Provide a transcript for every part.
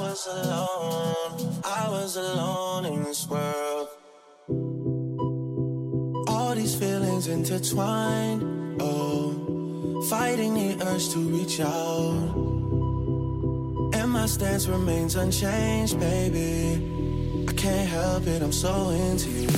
was alone, I was alone in this world. All these feelings intertwined, oh, fighting the urge to reach out. And my stance remains unchanged, baby. I can't help it, I'm so into you.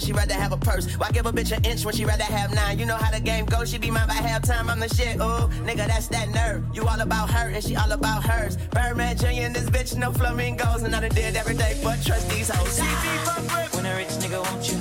When she rather have a purse? Why give a bitch an inch when she rather have nine? You know how the game goes, she be mine by halftime. I'm the shit, ooh, nigga, that's that nerve. You all about her and she all about hers. Birdman Jr. and this bitch, no flamingos. And I done did every day, but trust these hoes. When a rich nigga want you,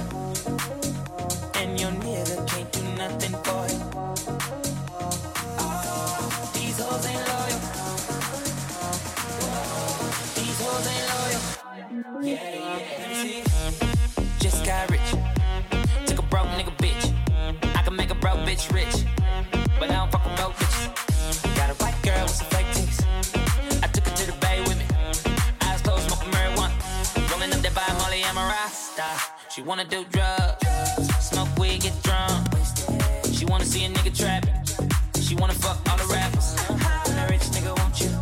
Molly, I'm a rasta. She wanna do drugs. Smoke weed, get drunk. She wanna see a nigga trapping. She wanna fuck all the rappers. When a rich nigga want you.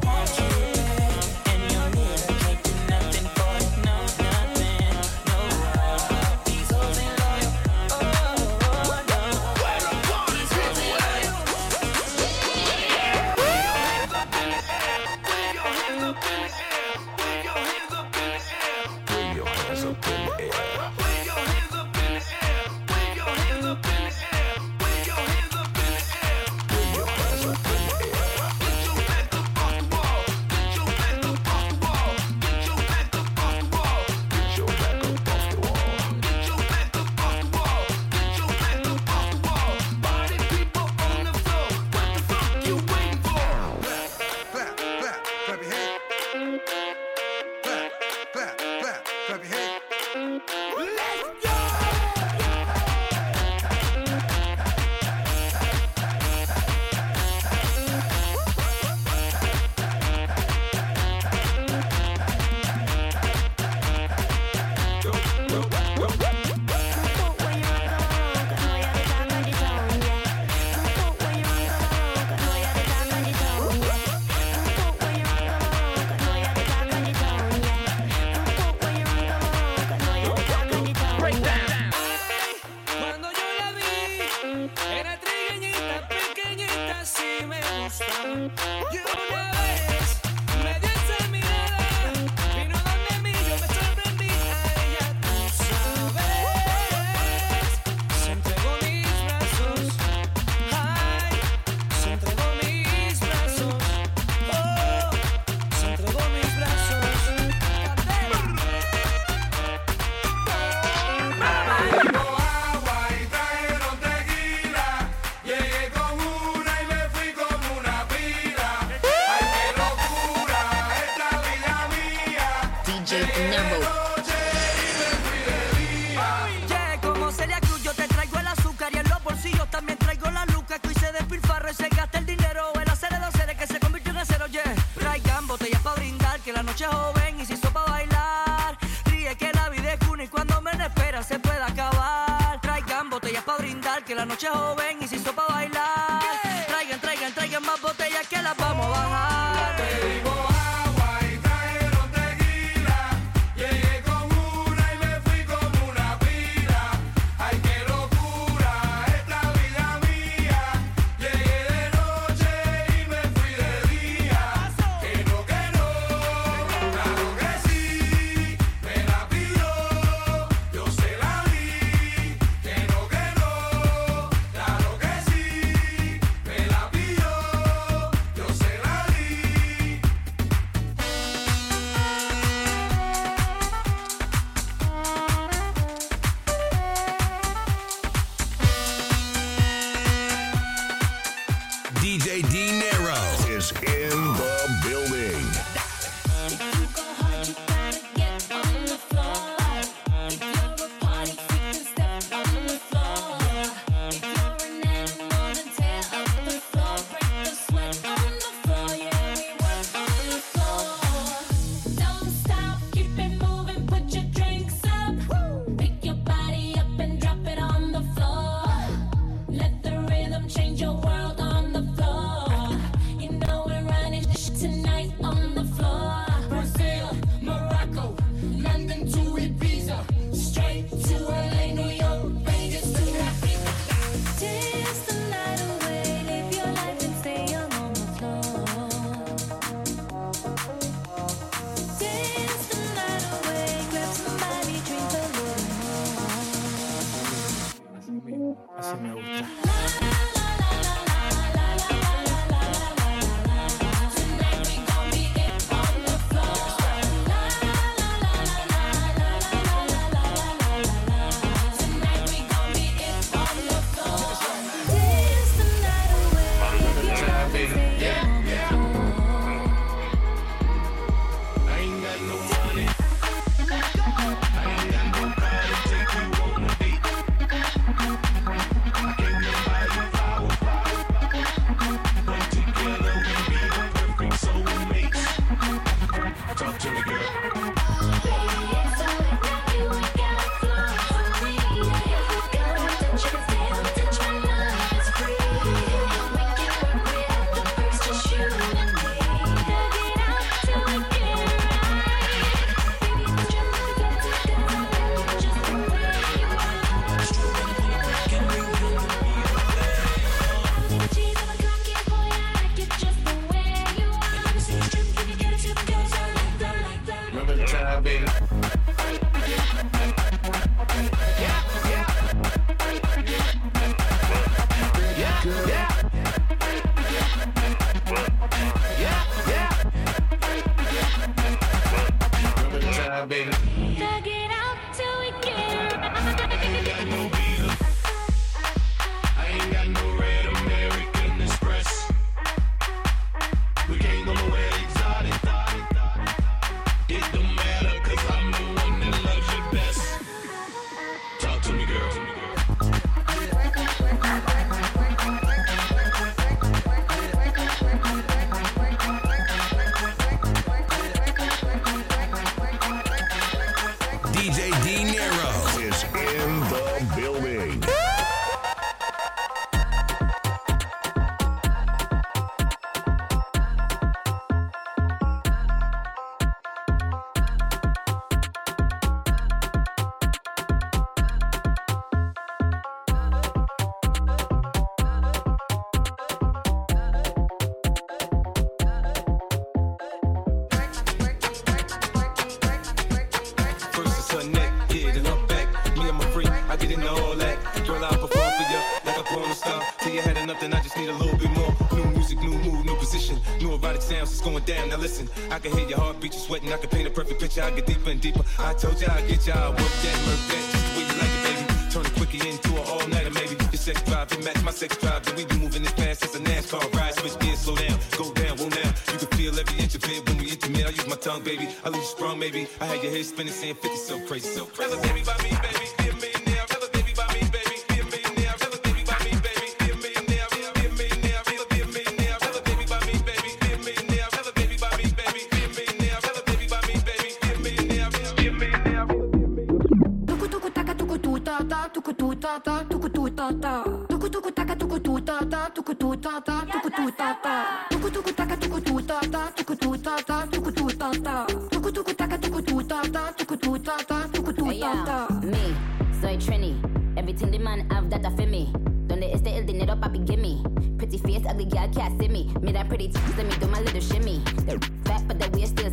Move, new position. New erotic sounds, it's going down. Now listen, I can hear your heartbeat, you sweating. I can paint a perfect picture. I get deeper and deeper. I told ya I get ya, I work that, work that, just the way you like it, baby. Turn it quickly into an all nighter, maybe. Your sex drive, it match my sex drive. Then we be moving it fast as a NASCAR ride. Switch gears, slow down, go down, whoa now. You can feel every inch of it when we intimate. I use my tongue, baby. I leave you sprung, maybe. I had your head spinning, saying 50, so crazy, so crazy. By me, baby. Ta tuku tuku taka tuku tu ta ta tuku tu ta ta tuku tu ta ta tuku tuku taka tuku tu ta ta tuku tu ta ta tuku tu ta ta tuku tuku taka tuku tu ta ta tuku tu ta ta tuku tu ta ta me soy Trini everything the man have that I feel me donde este el dinero papi gimme pretty face ugly girl can't see me me that pretty let me do my little shimmy they're fat but the we're still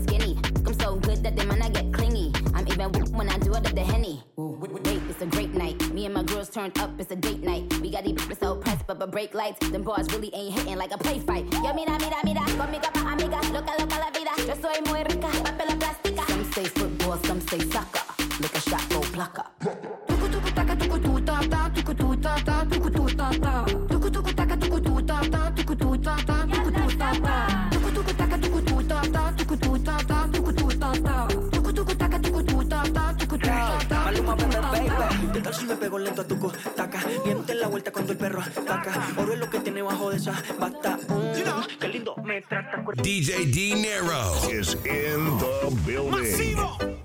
turned up it's a date night. We got these so pressed but but break lights them bars really ain't hitting like a play fight. Yo mira mira mira conmigo pa amiga loca loca la vida. Yo soy muy rica papel plástica. Some say football some say soccer. Look a shot go plucker tuku tuku taka tuku tu ta ta tuku tu ta tuku tu ta la vuelta cuando el perro ataca. Oro es lo que tiene bajo de esa bata mm, Qué lindo me trata DJ D Nero is in the building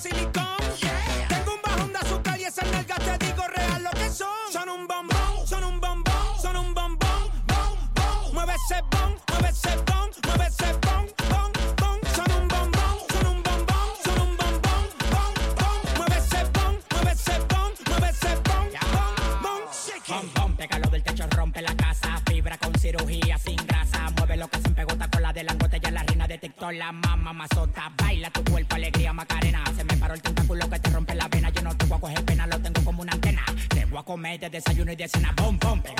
Silicone. desayuno y de cena, bom, bom.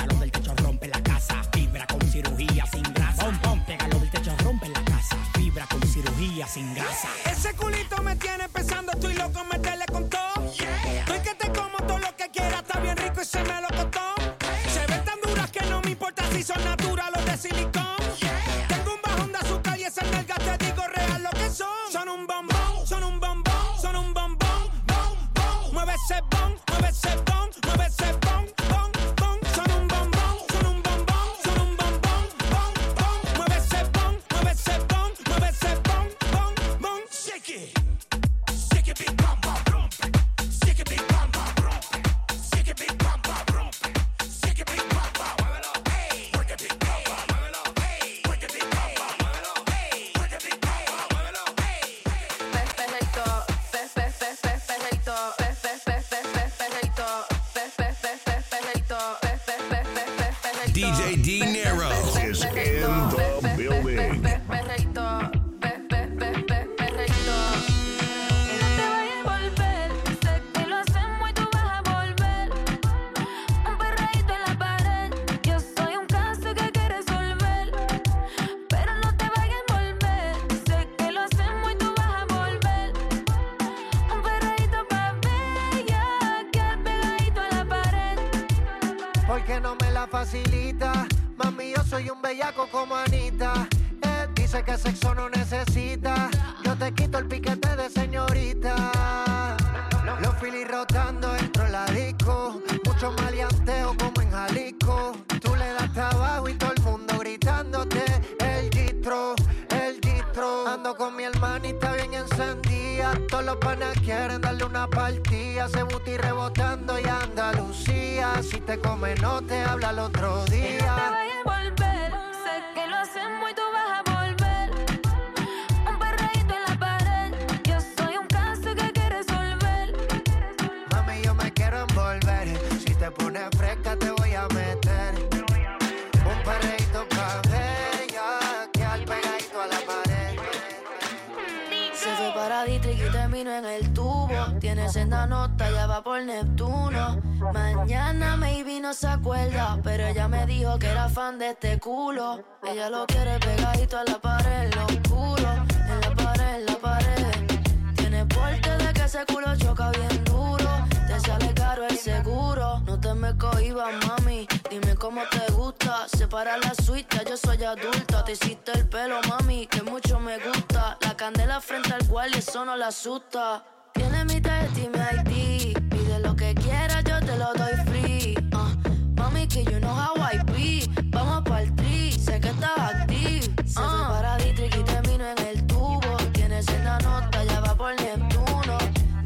esa nota, ya va por Neptuno. Mañana maybe no se acuerda, pero ella me dijo que era fan de este culo. Ella lo quiere pegadito a la pared, lo oscuro. En la pared, en la pared. Tiene porte de que ese culo choca bien duro. Te sale caro el seguro. No te me cohibas, mami. Dime cómo te gusta. Separa la suite, yo soy adulta. Te hiciste el pelo, mami, que mucho me gusta. La candela frente al cual y eso no la asusta. Tiene mitad de ti, mi ID. Pide lo que quieras, yo te lo doy free. Uh, mami, que yo no know how I be. Vamos pa'l tri, sé que estás activo. Uh. Se fue para Dietrich y termino en el tubo. Tiene senda nota, ya va por Neptuno.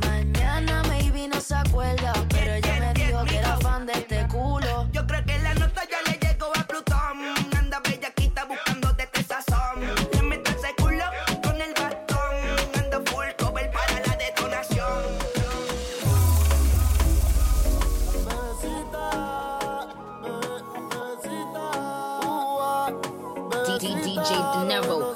Mañana maybe no se acuerda DJ DNERO.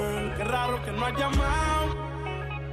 No has llamado.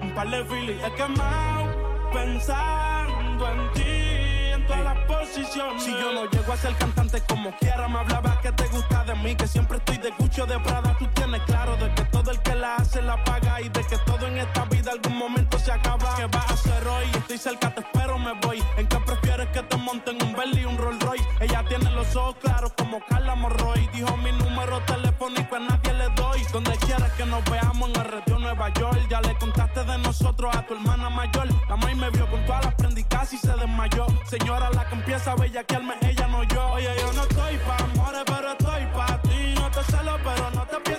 Un par de filis he quemado. Pensando en ti, en todas las posiciones. Si yo no llego a ser cantante como quiera, me hablaba que te gusta de mí. Que siempre estoy de Gucci o de Prada. Tú tienes claro de que todo el que la hace la paga. Y de que todo en esta vida algún momento se acaba. ¿Qué vas a hacer hoy? Estoy cerca, te espero, me voy. ¿En qué prefieres que te monten un Bentley y un Rolls Royce? Ella los ojos claros como Carla Morroy. Dijo mi número telefónico a nadie le doy. Donde quieras que nos veamos en el retiro Nueva York. Ya le contaste de nosotros a tu hermana mayor. La maíz me vio con todas las prendas y casi se desmayó. Señora, la que empieza a bellaquearme, ella no yo. Oye, yo no estoy pa' amores, pero estoy pa' ti. No te celo, pero no te pienso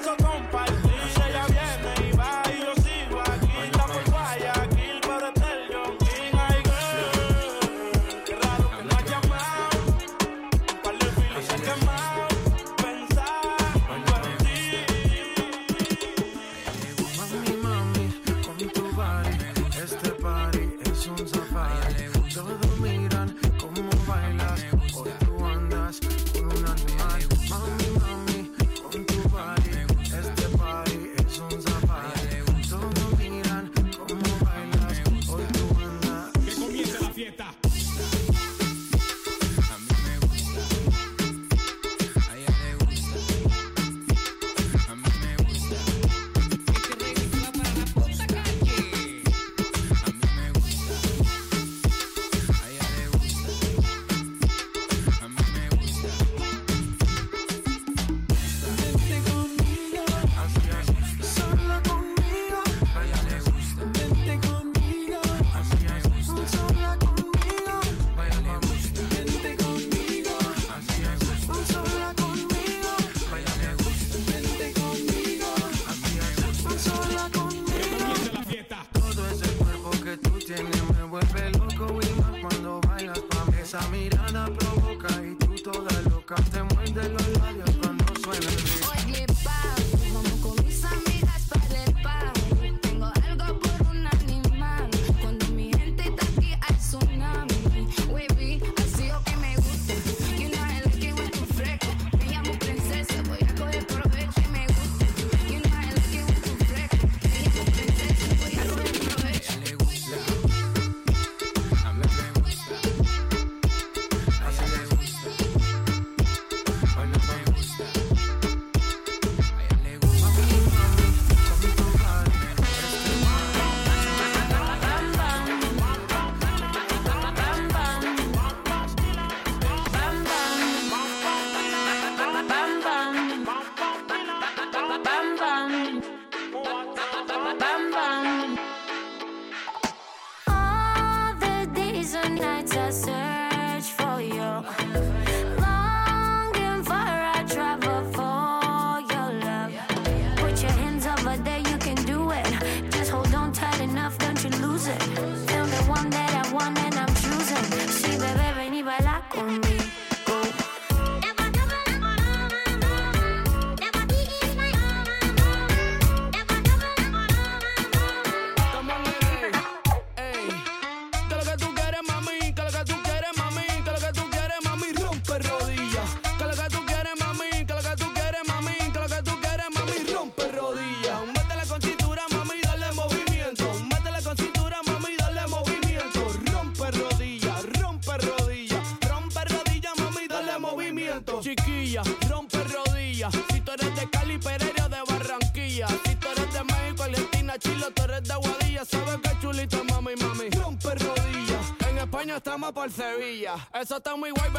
Eso está muy guay,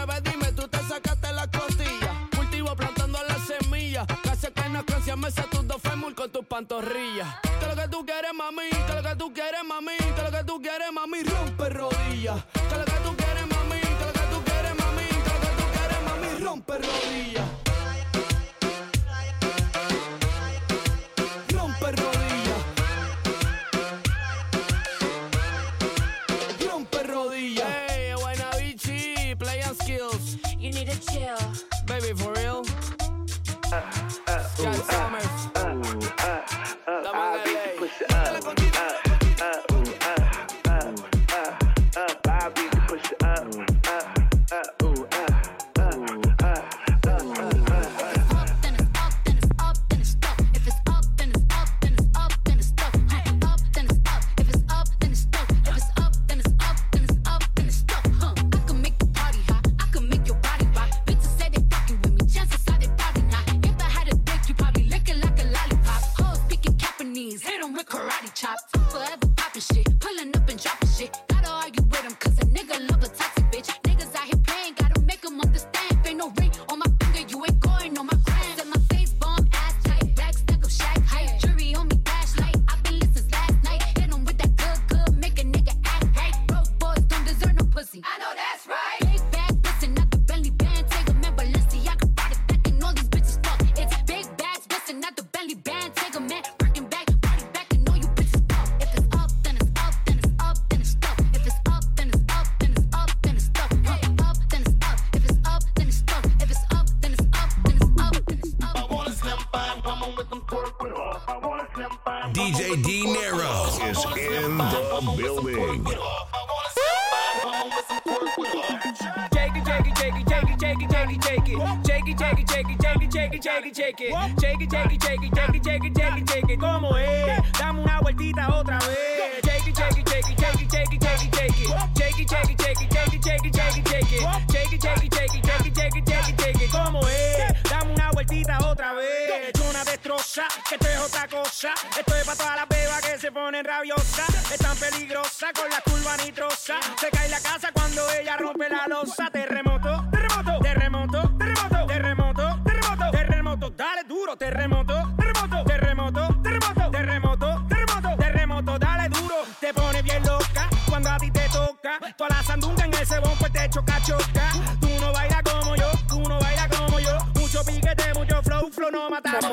DJ DNERO is in the building. Jakey, jakey, jakey, jakey. ¿Cómo es? Dame una vueltita otra vez. Jakey, jakey, jakey, jakey, jakey, jakey, jakey. Jakey, jakey, jakey, jakey, jakey, jakey, jakey. Jakey, jakey, jakey, jakey, jakey, jakey, jakey. ¿Cómo es? Dame una vueltita otra vez. Es una destroza, que esto es para todas las bebas que se ponen rabiosas. Es tan peligrosa con la curva nitrosa. Se cae la casa cuando ella rompe la losa. Terremoto, terremoto, terremoto, terremoto, terremoto, terremoto, terremoto. Dale duro, terremoto, terremoto, terremoto, terremoto, terremoto, terremoto, terremoto. Dale duro, te pone bien loca cuando a ti te toca. Toda la sandunga en ese bombo te choca, choca. Tú no bailas como yo, tú no bailas como yo. Mucho piquete, mucho flow, flow no matamos.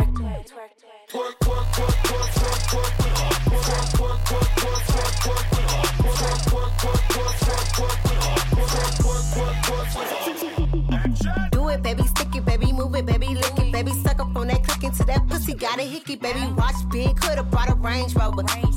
a Range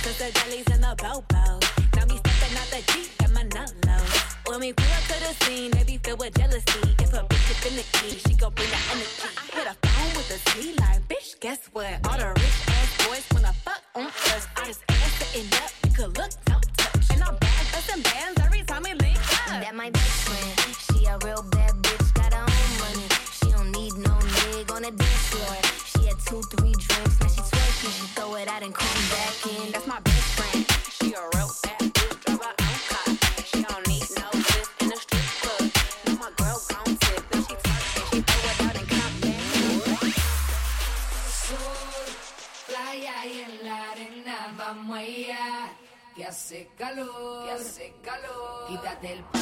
since the jellies and the bobo. Now me stepping out the Jeep and my nut low. When we pull up to the scene, they be filled with jealousy. If a bitch is in the key, she gon' bring the energy. I hit a phone with a T like, bitch, guess what? All the rich ass boys wanna fuck on us. I just ass sitting up, you could look, don't touch. And I'm bad, bustin' bands every time we link up. That my best friend, she a real bad bitch, got her own money. She don't need no nigga on the dance floor. She had two, three drinks, now she Throw it out and come back in. That's my best friend. She a real bad bitch, drive. She don't need no lift in the strip club. My girl gon' Now she she throw it out and come back. Sur, playa y en la arena vamos allá. Que hace calor, que hace el.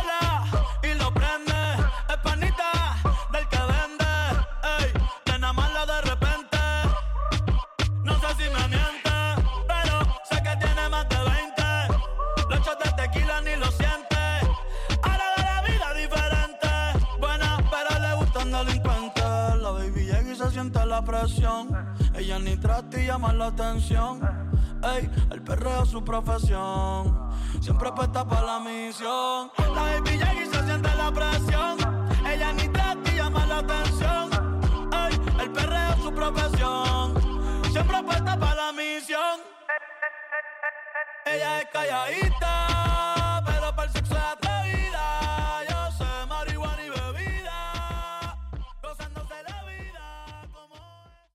profesión. Siempre apuesta para